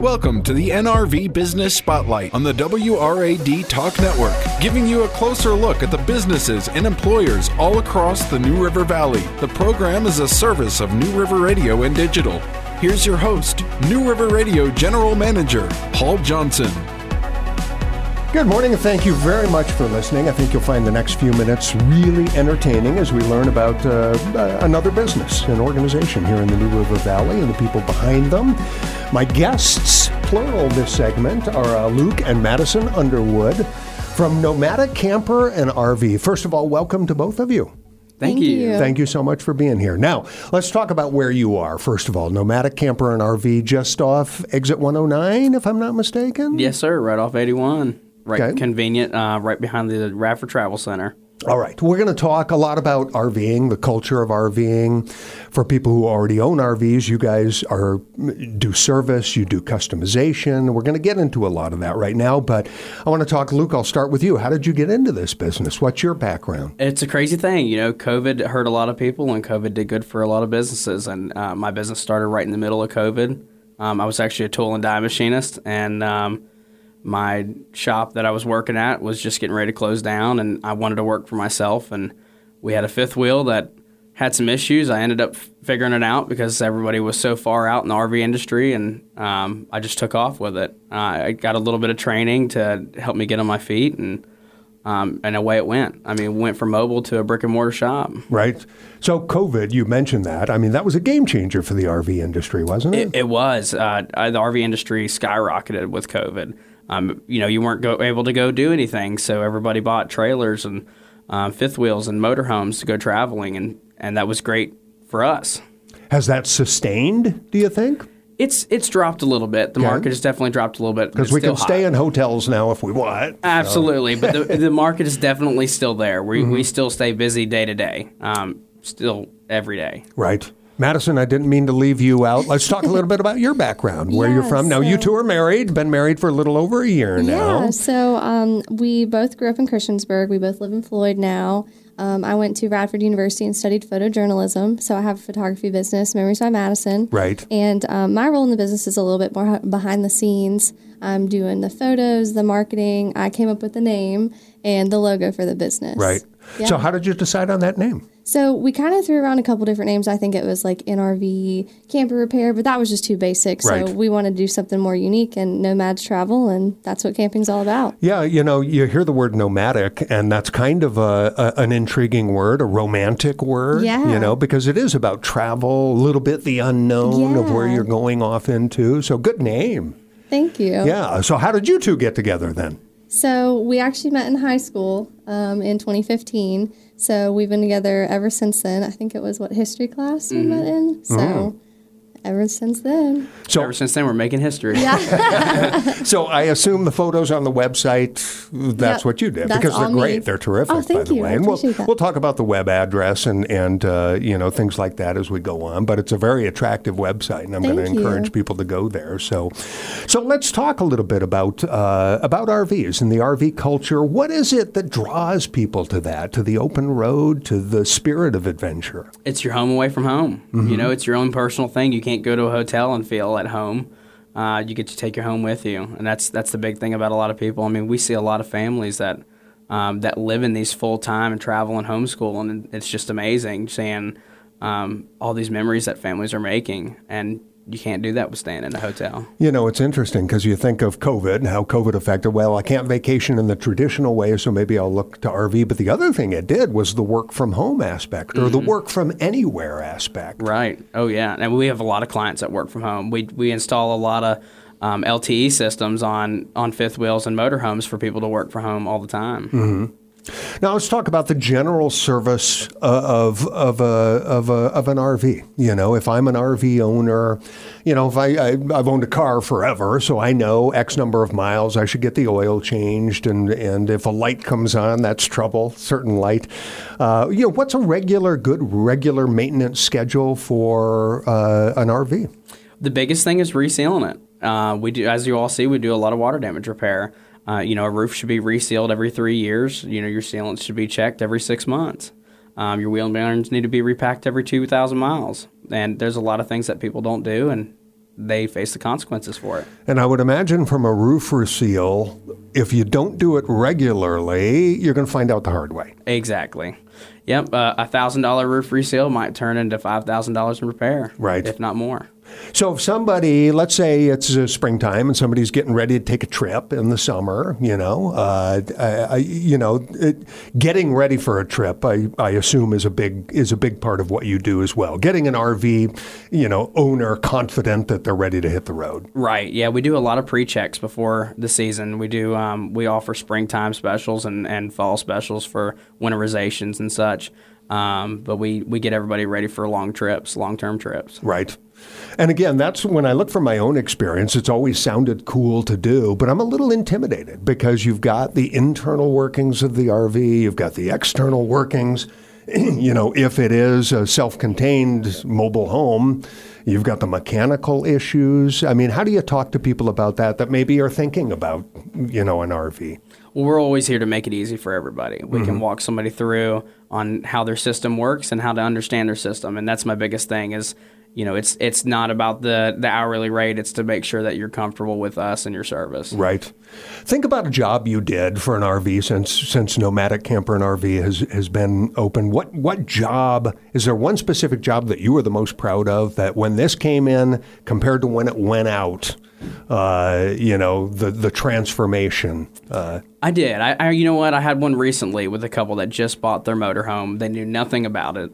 Welcome to the NRV Business Spotlight on the WRAD Talk Network, giving you a closer look at the businesses and employers all across the New River Valley. The program is a service of New River Radio and Digital. Here's your host, New River Radio General Manager, Paul Johnson. Good morning, and thank you very much for listening. I think you'll find the next few minutes really entertaining as we learn about uh, uh, another business, an organization here in the New River Valley, and the people behind them. My guests, plural this segment, are uh, Luke and Madison Underwood from Nomadic Camper and RV. First of all, welcome to both of you. Thank, Thank you. you. Thank you so much for being here. Now, let's talk about where you are. First of all, Nomadic Camper and RV just off exit 109, if I'm not mistaken? Yes, sir, right off 81 right okay. convenient, uh, right behind the Radford Travel Center. All right. We're going to talk a lot about RVing, the culture of RVing. For people who already own RVs, you guys are do service, you do customization. We're going to get into a lot of that right now, but I want to talk Luke, I'll start with you. How did you get into this business? What's your background? It's a crazy thing. You know, COVID hurt a lot of people and COVID did good for a lot of businesses and uh, my business started right in the middle of COVID. Um, I was actually a tool and die machinist and um, my shop that I was working at was just getting ready to close down, and I wanted to work for myself. And we had a fifth wheel that had some issues. I ended up figuring it out because everybody was so far out in the RV industry, and um, I just took off with it. Uh, I got a little bit of training to help me get on my feet, and um, and away it went. I mean, went from mobile to a brick and mortar shop. Right. So, COVID, you mentioned that. I mean, that was a game changer for the RV industry, wasn't it? It, it was. Uh, the RV industry skyrocketed with COVID um, you know, you weren't go, able to go do anything, so everybody bought trailers and uh, fifth wheels and motorhomes to go traveling, and and that was great for us. Has that sustained? Do you think? It's it's dropped a little bit. The okay. market has definitely dropped a little bit because we can stay in hotels now if we want. Absolutely, so. but the, the market is definitely still there. We mm-hmm. we still stay busy day to day, um, still every day. Right. Madison, I didn't mean to leave you out. Let's talk a little bit about your background, where yeah, you're from. Now, so, you two are married, been married for a little over a year now. Yeah, so um, we both grew up in Christiansburg. We both live in Floyd now. Um, I went to Radford University and studied photojournalism. So I have a photography business, Memories by Madison. Right. And um, my role in the business is a little bit more behind the scenes. I'm doing the photos, the marketing. I came up with the name and the logo for the business. Right. Yeah. So, how did you decide on that name? So we kind of threw around a couple different names. I think it was like NRV camper repair, but that was just too basic. Right. So we wanted to do something more unique and nomads travel, and that's what camping's all about. Yeah, you know, you hear the word nomadic, and that's kind of a, a, an intriguing word, a romantic word. Yeah. You know, because it is about travel, a little bit the unknown yeah. of where you're going off into. So good name. Thank you. Yeah. So how did you two get together then? So we actually met in high school um, in 2015. So we've been together ever since then. I think it was what history class we met in. So. Mm-hmm ever since then. So ever since then, we're making history. Yeah. so I assume the photos on the website. That's yep, what you did because they're great. Me. They're terrific. Oh, thank by the you. way, and we'll that. we'll talk about the web address and and uh, you know things like that as we go on. But it's a very attractive website, and I'm going to encourage people to go there. So, so let's talk a little bit about uh, about RVs and the RV culture. What is it that draws people to that, to the open road, to the spirit of adventure? It's your home away from home. Mm-hmm. You know, it's your own personal thing. You can't can't go to a hotel and feel at home. Uh, you get to take your home with you, and that's that's the big thing about a lot of people. I mean, we see a lot of families that um, that live in these full time and travel and homeschool, and it's just amazing seeing um, all these memories that families are making. And you can't do that with staying in a hotel. You know, it's interesting because you think of COVID and how COVID affected. Well, I can't vacation in the traditional way, so maybe I'll look to RV. But the other thing it did was the work from home aspect or mm-hmm. the work from anywhere aspect. Right. Oh yeah, and we have a lot of clients that work from home. We we install a lot of um, LTE systems on on fifth wheels and motorhomes for people to work from home all the time. Mm-hmm. Now let's talk about the general service uh, of of a, of a of an RV. You know, if I'm an RV owner, you know, if I, I have owned a car forever, so I know X number of miles, I should get the oil changed, and and if a light comes on, that's trouble. Certain light. Uh, you know, what's a regular good regular maintenance schedule for uh, an RV? The biggest thing is resealing it. Uh, we do, as you all see, we do a lot of water damage repair. Uh, you know, a roof should be resealed every three years. You know, your sealants should be checked every six months. Um, your wheel bearings need to be repacked every 2,000 miles. And there's a lot of things that people don't do, and they face the consequences for it. And I would imagine from a roof reseal, if you don't do it regularly, you're going to find out the hard way. Exactly. Yep, uh, a thousand dollar roof resale might turn into five thousand dollars in repair, Right. If not more. So if somebody, let's say it's uh, springtime and somebody's getting ready to take a trip in the summer, you know, uh, I, I, you know, it, getting ready for a trip, I, I assume is a big is a big part of what you do as well. Getting an RV, you know, owner confident that they're ready to hit the road. Right. Yeah, we do a lot of pre-checks before the season. We do. Um, we offer springtime specials and, and fall specials for winterizations and such. Um, but we, we get everybody ready for long trips, long-term trips. Right. And again, that's when I look from my own experience, it's always sounded cool to do, but I'm a little intimidated because you've got the internal workings of the RV, you've got the external workings. you know, if it is a self contained mobile home, you've got the mechanical issues. I mean, how do you talk to people about that that maybe are thinking about, you know, an RV? Well, we're always here to make it easy for everybody. We can mm-hmm. walk somebody through on how their system works and how to understand their system, and that's my biggest thing. Is you know, it's it's not about the the hourly rate. It's to make sure that you're comfortable with us and your service. Right. Think about a job you did for an RV since since Nomadic Camper and RV has has been open. What what job is there one specific job that you were the most proud of that when this came in compared to when it went out, uh, you know, the the transformation. Uh, I did. I, I, you know what? I had one recently with a couple that just bought their motorhome. They knew nothing about it,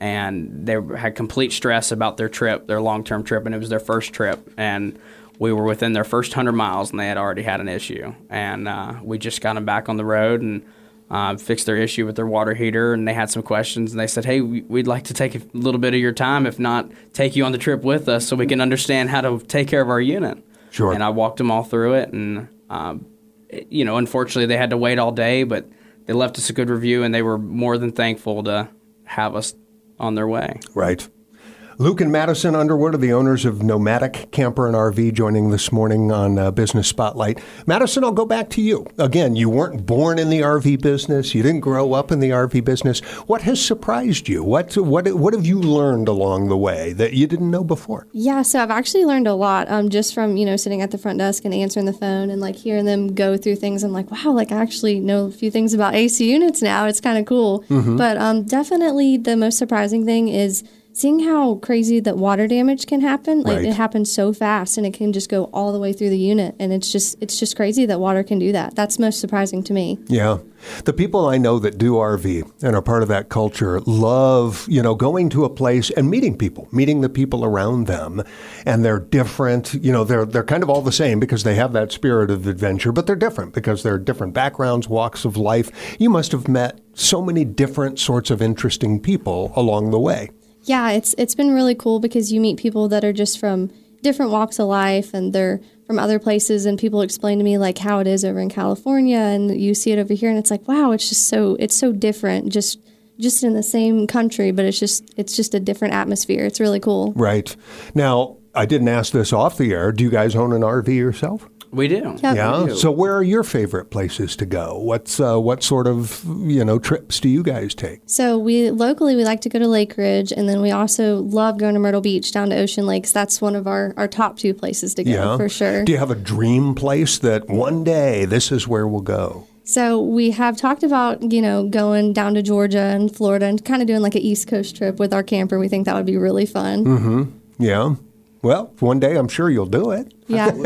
and they had complete stress about their trip, their long-term trip, and it was their first trip. And we were within their first hundred miles, and they had already had an issue. And uh, we just got them back on the road and uh, fixed their issue with their water heater. And they had some questions, and they said, "Hey, we- we'd like to take a little bit of your time, if not take you on the trip with us, so we can understand how to take care of our unit." Sure. And I walked them all through it, and um, it- you know, unfortunately, they had to wait all day, but they left us a good review, and they were more than thankful to have us on their way. Right. Luke and Madison Underwood are the owners of Nomadic Camper and RV joining this morning on uh, Business Spotlight. Madison, I'll go back to you. Again, you weren't born in the RV business. You didn't grow up in the RV business. What has surprised you? What, what, what have you learned along the way that you didn't know before? Yeah, so I've actually learned a lot um, just from you know sitting at the front desk and answering the phone and like hearing them go through things. I'm like, wow, like I actually know a few things about AC units now. It's kind of cool. But um, definitely the most surprising thing is seeing how crazy that water damage can happen. Like Right. it happens so fast and it can just go all the way through the unit, and it's just it's just crazy that water can do that. That's most surprising to me. Yeah. The people I know that do RV and are part of that culture love, you know, going to a place and meeting people, meeting the people around them. And they're different, you know, they're they're kind of all the same because they have that spirit of adventure, but they're different because they're different backgrounds, walks of life. You must have met so many different sorts of interesting people along the way. Yeah, it's it's been really cool because you meet people that are just from different walks of life and they're from other places and people explain to me like how it is over in California and you see it over here and it's like wow, it's just so it's so different just just in the same country, but it's just it's just a different atmosphere. It's really cool. Right. Now, I didn't ask this off the air. Do you guys own an RV yourself? We do. Yeah. Yeah. do. So where are your favorite places to go? What's uh, what sort of you know trips do you guys take? So we locally we like to go to Lake Ridge and then we also love going to Myrtle Beach down to Ocean Lakes. That's one of our, our top two places to go for sure. Do you have a dream place that one day this is where we'll go? So we have talked about, you know, going down to Georgia and Florida and kind of doing like an East Coast trip with our camper. We think that would be really fun. Mm-hmm. Yeah. Well, one day I'm sure you'll do it. Yeah.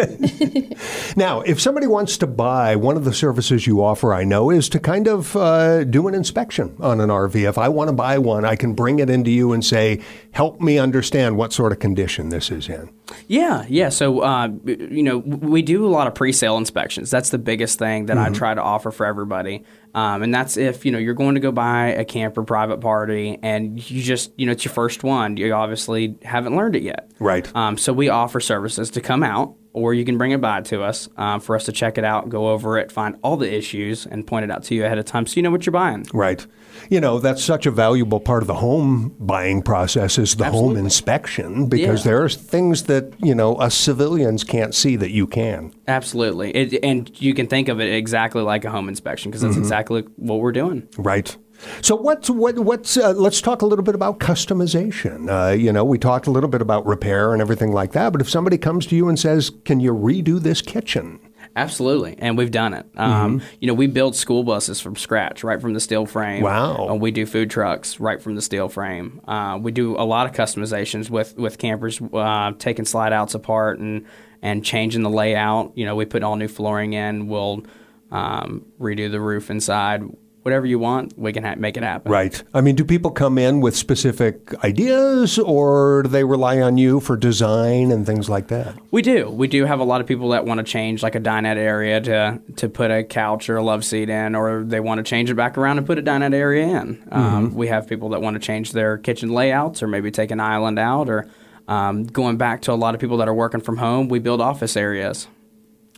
Now, if somebody wants to buy one of the services you offer, I know, is to kind of uh, do an inspection on an RV. If I want to buy one, I can bring it into you and say, help me understand what sort of condition this is in. Yeah, yeah. So, uh, you know, we do a lot of pre-sale inspections. That's the biggest thing that I try to offer for everybody. Um, and that's if you know you're going to go buy a camper private party and you just you know it's your first one. You obviously haven't learned it yet. Right. Um, so we offer services to come out, or you can bring it by to us um, for us to check it out, go over it, find all the issues, and point it out to you ahead of time so you know what you're buying. Right. You know, that's such a valuable part of the home buying process is the home inspection because Yeah. are things that, you know, us civilians can't see that you can. Absolutely, it, and you can think of it exactly like a home inspection because that's exactly what we're doing. Right. So what's what, what's uh, let's talk a little bit about customization. Uh, you know, we talked a little bit about repair and everything like that. But if somebody comes to you and says, "Can you redo this kitchen?" Absolutely, and we've done it. Um, Mm-hmm. You know, we build school buses from scratch, right from the steel frame. Wow. Uh, we do food trucks right from the steel frame. Uh, we do a lot of customizations with with campers, uh, taking slide outs apart and and changing the layout. You know, we put all new flooring in. We'll um, redo the roof inside. Whatever you want, we can ha- make it happen. Right. I mean, do people come in with specific ideas, or do they rely on you for design and things like that? We do. We do have a lot of people that want to change like a dinette area to to put a couch or a love seat in, or they want to change it back around and put a dinette area in. Um, we have people that want to change their kitchen layouts, or maybe take an island out, or um, going back to a lot of people that are working from home. We build office areas.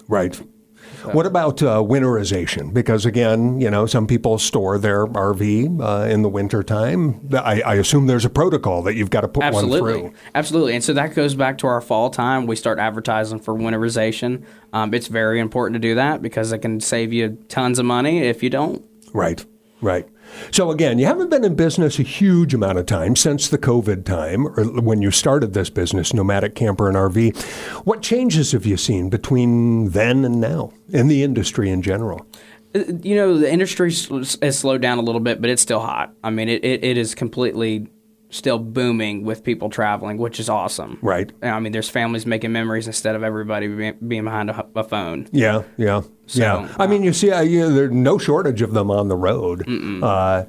Right. What about uh, winterization? Because again, you know, some people store their RV uh, in the wintertime. I, I assume there's a protocol that you've got to put one Absolutely, through. absolutely, and so that goes back to our fall time. We start advertising for winterization. Um, it's very important to do that because it can save you tons of money if you don't. Right, right. So again, you haven't been in business a huge amount of time since the COVID time, or when you started this business, Nomadic Camper and RV. What changes have you seen between then and now in the industry in general? Uh, you know the industry has slowed down a little bit, but it's still hot. I mean, it, it, it is completely still booming with people traveling, which is awesome. Right. I mean, there's families making memories instead of everybody be- being behind a, a phone. Yeah, yeah, yeah. I mean, you see, uh, you, there's no shortage of them on the road. Uh,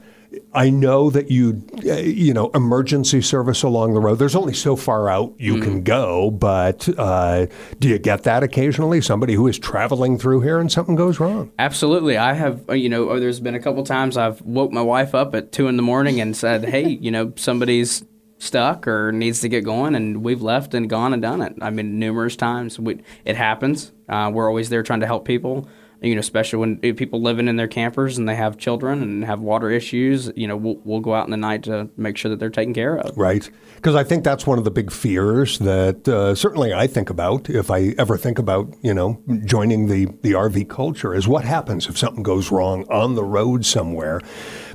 I know that you, uh, you know, emergency service along the road. There's only so far out you can go, but uh, do you get that occasionally? Somebody who is traveling through here and something goes wrong. Absolutely, I have. uh, You know, uh, there's been a couple times I've woke my wife up at two in the morning and said, "Hey, you know, somebody's." stuck or needs to get going and we've left and gone and done it i mean numerous times we, it happens uh, we're always there trying to help people you know especially when people living in their campers and they have children and have water issues you know we'll, we'll go out in the night to make sure that they're taken care of Right. Because I think that's one of the big fears that uh, certainly I think about if I ever think about, you know, joining the, the RV culture is what happens if something goes wrong on the road somewhere.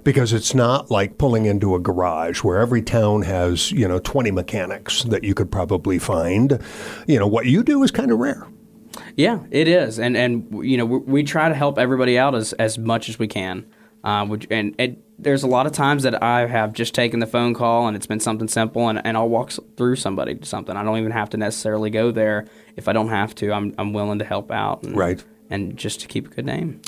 Because it's not like pulling into a garage where every town has, you know, 20 mechanics that you could probably find. You know, what you do is kind of rare. Yeah, it is, and and you know we, we try to help everybody out as as much as we can. Uh, which, and, and there's a lot of times that I have just taken the phone call and it's been something simple, and, and I'll walk through somebody to something. I don't even have to necessarily go there if I don't have to. I'm I'm willing to help out. And, Right. And just to keep a good name.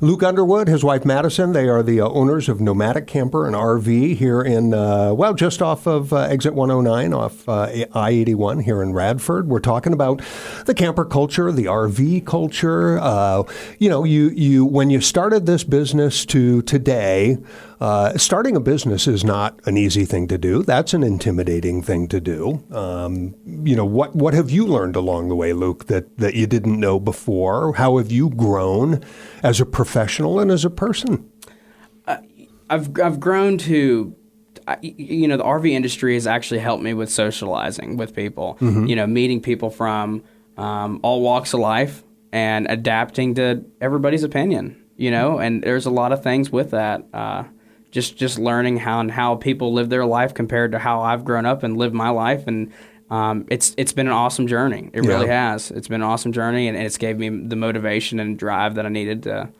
Luke Underwood, his wife Madison, they are the uh, owners of Nomadic Camper and RV here in, uh, well, just off of uh, exit 109 off uh, I 81 here in Radford. We're talking about the camper culture, the RV culture. Uh, you know, you, you when you started this business to today, uh, starting a business is not an easy thing to do. That's an intimidating thing to do. Um, you know, what, what have you learned along the way, Luke, that, that you didn't know before? How have you grown as a professional and as a person? I've I've grown to I- you know the RV industry has actually helped me with socializing with people. You know, meeting people from um, all walks of life and adapting to everybody's opinion. You know, and there's a lot of things with that. Uh, just just learning how and how people live their life compared to how I've grown up and lived my life and. Um, it's it's been an awesome journey. It really has. It's been an awesome journey, and it's gave me the motivation and drive that I needed to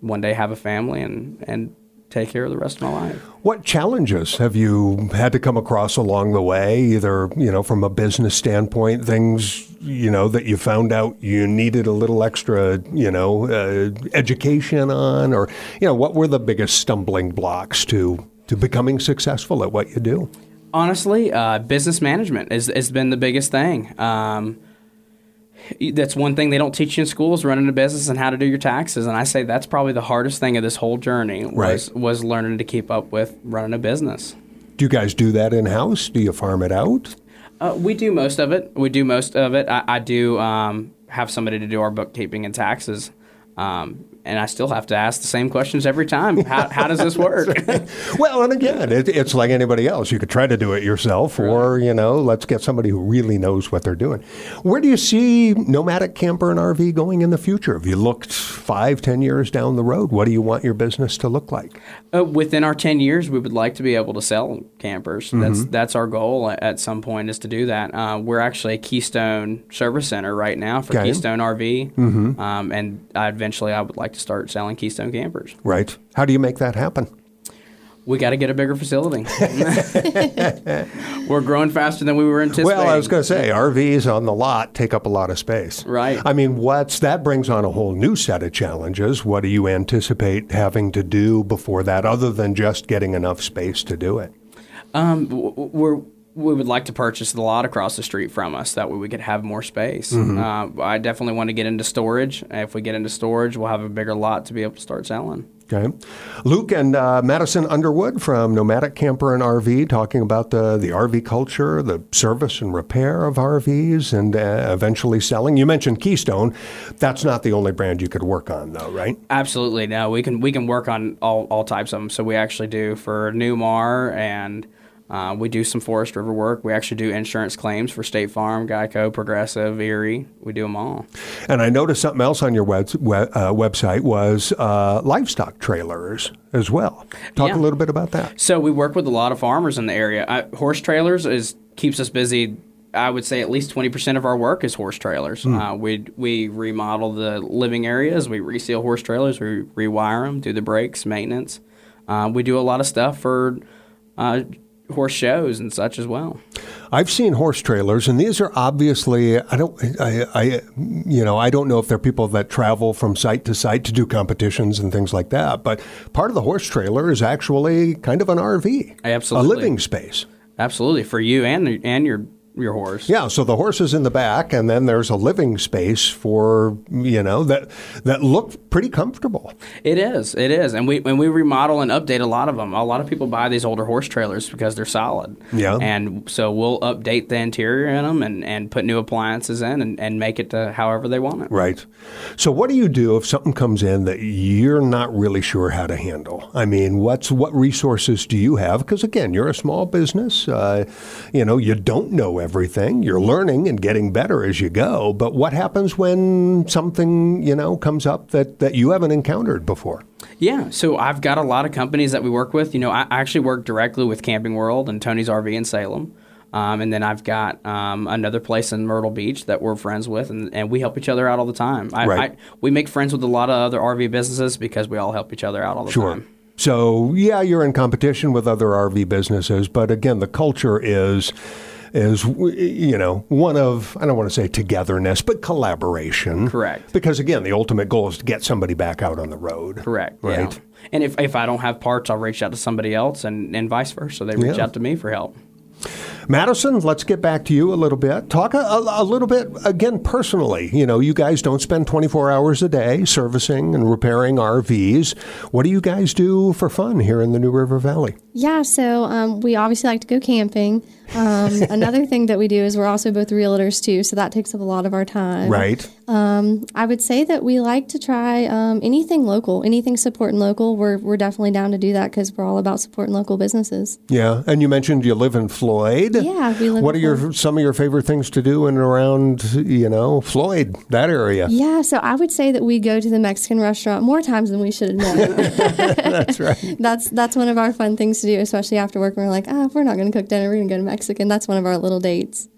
one day have a family and and take care of the rest of my life. What challenges have you had to come across along the way, either, you know, from a business standpoint, things, you know, that you found out you needed a little extra, you know, uh, education on, or, you know, what were the biggest stumbling blocks to, to becoming successful at what you do? Honestly, uh, business management has, has been the biggest thing. Um, that's one thing they don't teach you in schools running a business and how to do your taxes and i say that's probably the hardest thing of this whole journey was, Right. was learning to keep up with running a business Do you guys do that in house? Do you farm it out? Uh, we do most of it. We do most of it. I, I do um, have somebody to do our bookkeeping and taxes, um, and I still have to ask the same questions every time. How, how does this work? Well, and again, it, it's like anybody else. You could try to do it yourself, or you know, let's get somebody who really knows what they're doing. Where do you see nomadic camper and RV going in the future? Have you looked five, ten years down the road? What do you want your business to look like? Uh, within our 10 years, we would like to be able to sell campers. That's Mm-hmm. that's our goal at, at some point is to do that. Uh, we're actually a Keystone service center right now for Okay. Keystone RV, mm-hmm. um, and I, eventually I would like to start selling Keystone campers. Right? How do you make that happen? We got to get a bigger facility. we're growing faster than we were anticipating. Well, I was going to say RVs on the lot take up a lot of space. Right. I mean, what's that brings on a whole new set of challenges. What do you anticipate having to do before that, other than just getting enough space to do it? Um, we're we would like to purchase the lot across the street from us. That way we could have more space. Uh, I definitely want to get into storage. If we get into storage, we'll have a bigger lot to be able to start selling. Okay. Luke and uh, Madison Underwood from Nomadic Camper and RV talking about the, the RV culture, the service and repair of RVs, and uh, eventually selling. You mentioned Keystone. That's not the only brand you could work on, though, right? Absolutely, no. We can we can work on all, all types of them. So we actually do for Newmar and uh, we do some Forest River work. We actually do insurance claims for State Farm, Geico, Progressive, Erie. We do them all. And I noticed something else on your web, web, uh, website was uh, livestock trailers as well. Talk Yeah. a little bit about that. So we work with a lot of farmers in the area. I, horse trailers is keeps us busy. I would say at least twenty percent of our work is horse trailers. Uh, we we remodel the living areas. We reseal horse trailers. We rewire them, do the brakes, maintenance. Uh, we do a lot of stuff for uh, horse shows and such as well. I've seen horse trailers, and these are obviously I don't I, I you know I don't know if they're people that travel from site to site to do competitions and things like that. But part of the horse trailer is actually kind of an RV, Absolutely. a living space. Absolutely for you and and your your horse. Yeah, so the horse is in the back, and then there's a living space for you know that that look pretty comfortable. It is. It is. And we when we remodel and update a lot of them, a lot of people buy these older horse trailers because they're solid. Yeah. And so we'll update the interior in them and, and put new appliances in and, and make it to however they want it. Right. So what do you do if something comes in that you're not really sure how to handle? I mean, what's what resources do you have? Because again, you're a small business. Uh, you know, you don't know everything. You're learning and getting better as you go. But what happens when something you know comes up that that you haven't encountered before? Yeah. So I've got a lot of companies that we work with. You know, I actually work directly with Camping World and Tony's RV in Salem. Um, and then I've got um, another place in Myrtle Beach that we're friends with, and, and we help each other out all the time. I, Right. I, we make friends with a lot of other RV businesses because we all help each other out all the Sure. time. So yeah, you're in competition with other RV businesses, but again, the culture is is you know one of I don't want to say togetherness, but collaboration. Correct. Because again, the ultimate goal is to get somebody back out on the road. Correct. Right. Yeah. And if, if I don't have parts, I'll reach out to somebody else, and, and vice versa. So they reach Yeah. out to me for help. Madison, let's get back to you a little bit. Talk a, a, a little bit again personally. You know, you guys don't spend 24 hours a day servicing and repairing RVs. What do you guys do for fun here in the New River Valley? Yeah, so um, we obviously like to go camping. Um, another thing that we do is we're also both realtors too, so that takes up a lot of our time. Right. I would say that we like to try um, anything local, anything supporting local. We're, we're definitely down to do that because we're all about supporting local businesses. Yeah, and you mentioned you live in Floyd. Yeah, we live What are in your some of your favorite things to do in and around you know Floyd that area? Yeah, so I would say that we go to the Mexican restaurant more times than we should admit. That's right. that's that's one of our fun things to do, especially after work. We're like, ah, if we're not going to cook dinner, we're going to go to Mexican. That's one of our little dates.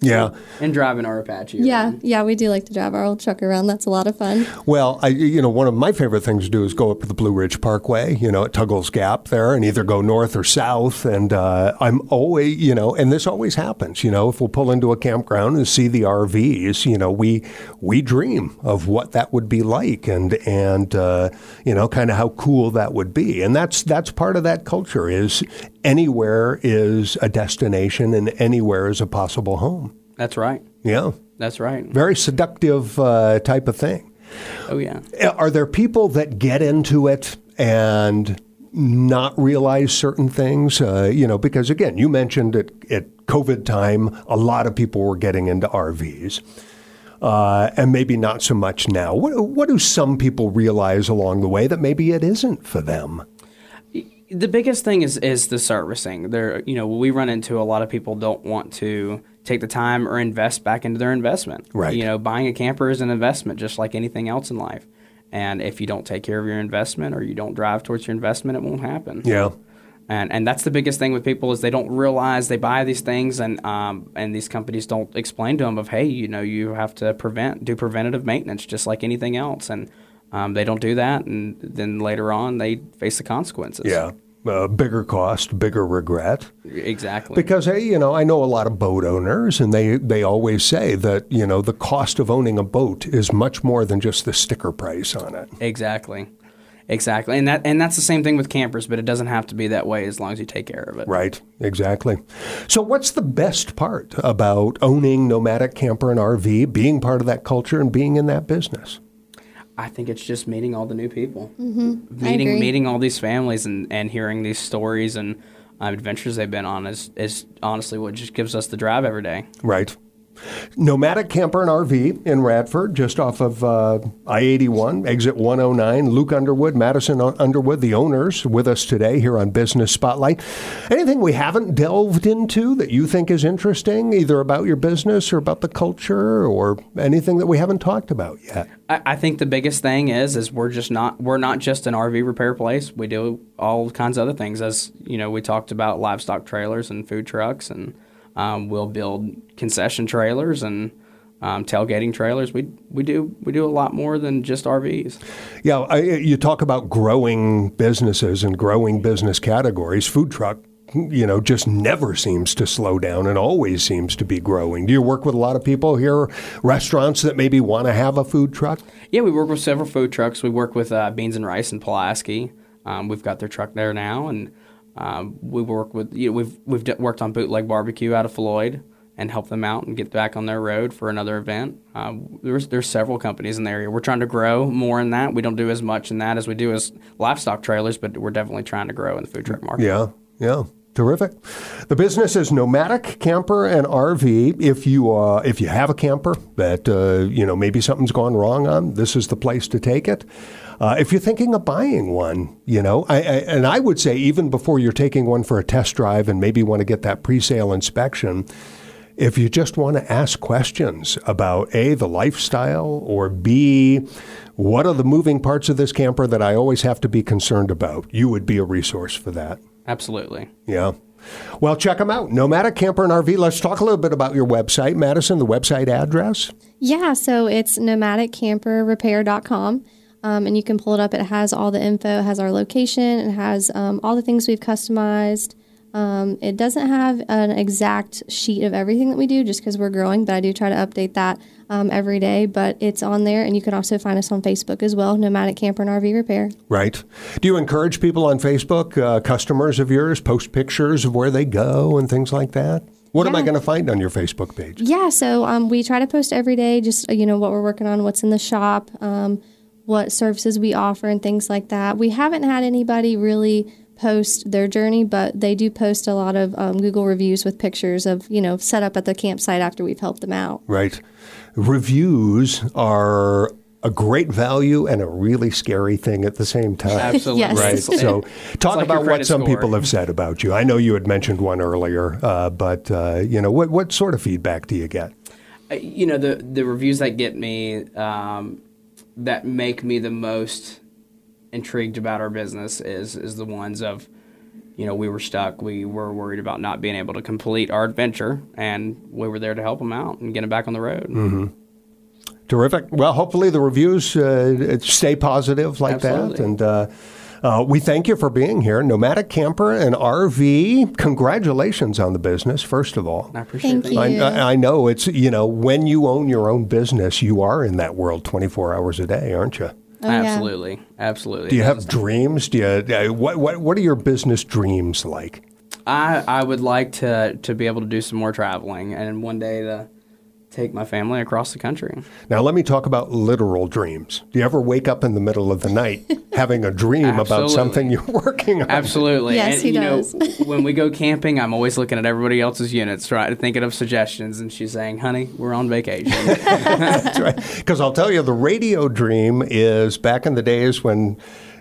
Yeah. And driving our Apache. Yeah, around. yeah, we do like to drive our old truck around. That's a lot of fun. Well, I you know one of my favorite things to do is go up to the Blue Ridge Parkway, you know, at Tuggles Gap there, and either go north or south. And uh, I'm always, you know, and this always happens. You know, if we'll pull into a campground and see the RVs, you know, we we dream of what that would be like, and and uh, you know, kind of how cool that would be. And that's that's part of that culture is anywhere is a destination and anywhere is a possible home. That's right. Yeah, That's right. very seductive uh, type of thing. Oh, yeah. Are there people that get into it and not realize certain things? Uh, you know, because again, you mentioned at, at COVID time, a lot of people were getting into RVs. uh, and maybe not so much now. What, what do some people realize along the way that maybe it isn't for them? The biggest thing is is the servicing. There, you know, we run into a lot of people don't want to take the time or invest back into their investment. Right. You know, buying a camper is an investment, just like anything else in life. And if you don't take care of your investment or you don't drive towards your investment, it won't happen. Yeah. And and that's the biggest thing with people is they don't realize they buy these things and um, and these companies don't explain to them of hey you know you have to prevent do preventative maintenance just like anything else and um, they don't do that and then later on they face the consequences. Yeah. Uh, bigger cost, bigger regret. Exactly. Because hey, you know, I know a lot of boat owners, and they they always say that you know the cost of owning a boat is much more than just the sticker price on it. Exactly. Exactly. And that and that's the same thing with campers, but it doesn't have to be that way as long as you take care of it. Right, exactly. So, what's the best part about owning nomadic camper and RV, being part of that culture, and being in that business? I think it's just meeting all the new people, Mm-hmm. I meeting agree. meeting all these families, and, and hearing these stories and um, adventures they've been on is is honestly what just gives us the drive every day. Right. Nomadic Camper and RV in Radford, just off of uh, I 81, exit 109. Luke Underwood, Madison Underwood, the owners, with us today here on Business Spotlight. Anything we haven't delved into that you think is interesting, either about your business or about the culture or anything that we haven't talked about yet? I, I think the biggest thing is is we're just not we're not just an RV repair place. We do all kinds of other things. As you know, we talked about livestock trailers and food trucks, and um, we'll build concession trailers and um, tailgating trailers. We we do we do a lot more than just RVs. Yeah, I, you talk about growing businesses and growing business categories. Food truck, you know, just never seems to slow down and always seems to be growing. Do you work with a lot of people here, restaurants that maybe want to have a food truck? Yeah, we work with several food trucks. We work with uh, Beans and Rice in Pulaski. Um, we've got their truck there now, and um, we work with you know, we've we've worked on Bootleg Barbecue out of Floyd and help them out and get back on their road for another event. Um, there's there's several companies in the area. We're trying to grow more in that. We don't do as much in that as we do as livestock trailers, but we're definitely trying to grow in the food truck market. Yeah, yeah. Terrific. The business is nomadic camper and RV. If you uh, if you have a camper that uh, you know maybe something's gone wrong on, this is the place to take it. Uh, if you're thinking of buying one, you know, I, I, and I would say even before you're taking one for a test drive and maybe want to get that pre-sale inspection, if you just want to ask questions about A, the lifestyle, or B, what are the moving parts of this camper that I always have to be concerned about, you would be a resource for that. Absolutely. Yeah. Well, check them out. Nomadic Camper and RV. Let's talk a little bit about your website, Madison, the website address. Yeah, so it's nomadicamperrepair.com. Um, and you can pull it up. It has all the info, it has our location, it has um, all the things we've customized. Um, it doesn't have an exact sheet of everything that we do just because we're growing, but I do try to update that um, every day. But it's on there, and you can also find us on Facebook as well, Nomadic Camper and RV Repair. Right. Do you encourage people on Facebook, uh, customers of yours, post pictures of where they go and things like that? What am I going to find on your Facebook page? Yeah, so um, we try to post every day, just you know what we're working on, what's in the shop, um, what services we offer, and things like that. We haven't had anybody really post their journey, but they do post a lot of um, Google reviews with pictures of you know set up at the campsite after we've helped them out. Right. Reviews are a great value and a really scary thing at the same time. Absolutely. Yes. Right. So, talk like about what some score. people have said about you. I know you had mentioned one earlier, uh, but uh, you know what what sort of feedback do you get? Uh, you know the the reviews that get me um, that make me the most intrigued about our business is is the ones of you know we were stuck we were worried about not being able to complete our adventure and we were there to help them out and get them back on the road mm-hmm. Terrific. Well, hopefully the reviews uh, stay positive like that. And uh, uh, we thank you for being here. Nomadic Camper and RV, congratulations on the business, first of all. i appreciate Thank that you. I, I I know it's, you know, when you own your own business, you are in that world 24 hours a day, aren't you? Oh, yeah. absolutely absolutely Do you have dreams? Do you, uh, what, what, what are your business dreams like? I, I would like to to be able to do some more traveling and one day to take my family across the country. Now, let me talk about literal dreams. Do you ever wake up in the middle of the night having a dream about something you're working on? Absolutely. Yes, and, he you does. Know, when we go camping, I'm always looking at everybody else's units, right, thinking of suggestions, and she's saying, "Honey, we're on vacation." That's right. Because I'll tell you, the radio dream is back in the days when.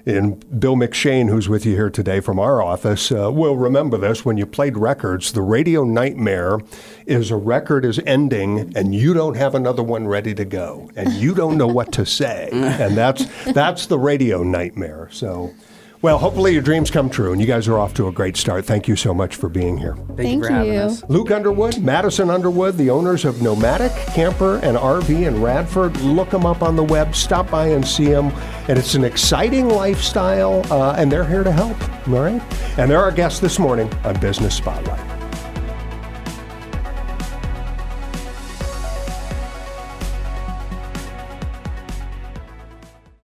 And Bill McShane, who's with you here today from our office, uh, will remember this. When you played records, the radio nightmare is a record is ending and you don't have another one ready to go, and you don't know what to say, and that's that's the radio nightmare. So, well, hopefully your dreams come true, and you guys are off to a great start. Thank you so much for being here. Thank, Thank you for having us. Luke Underwood, Madison Underwood, the owners of Nomadic Camper and RV in Radford. Look them up on the web, stop by and see them. And it's an exciting lifestyle, uh, and they're here to help. All right? And they're our guests this morning on Business Spotlight.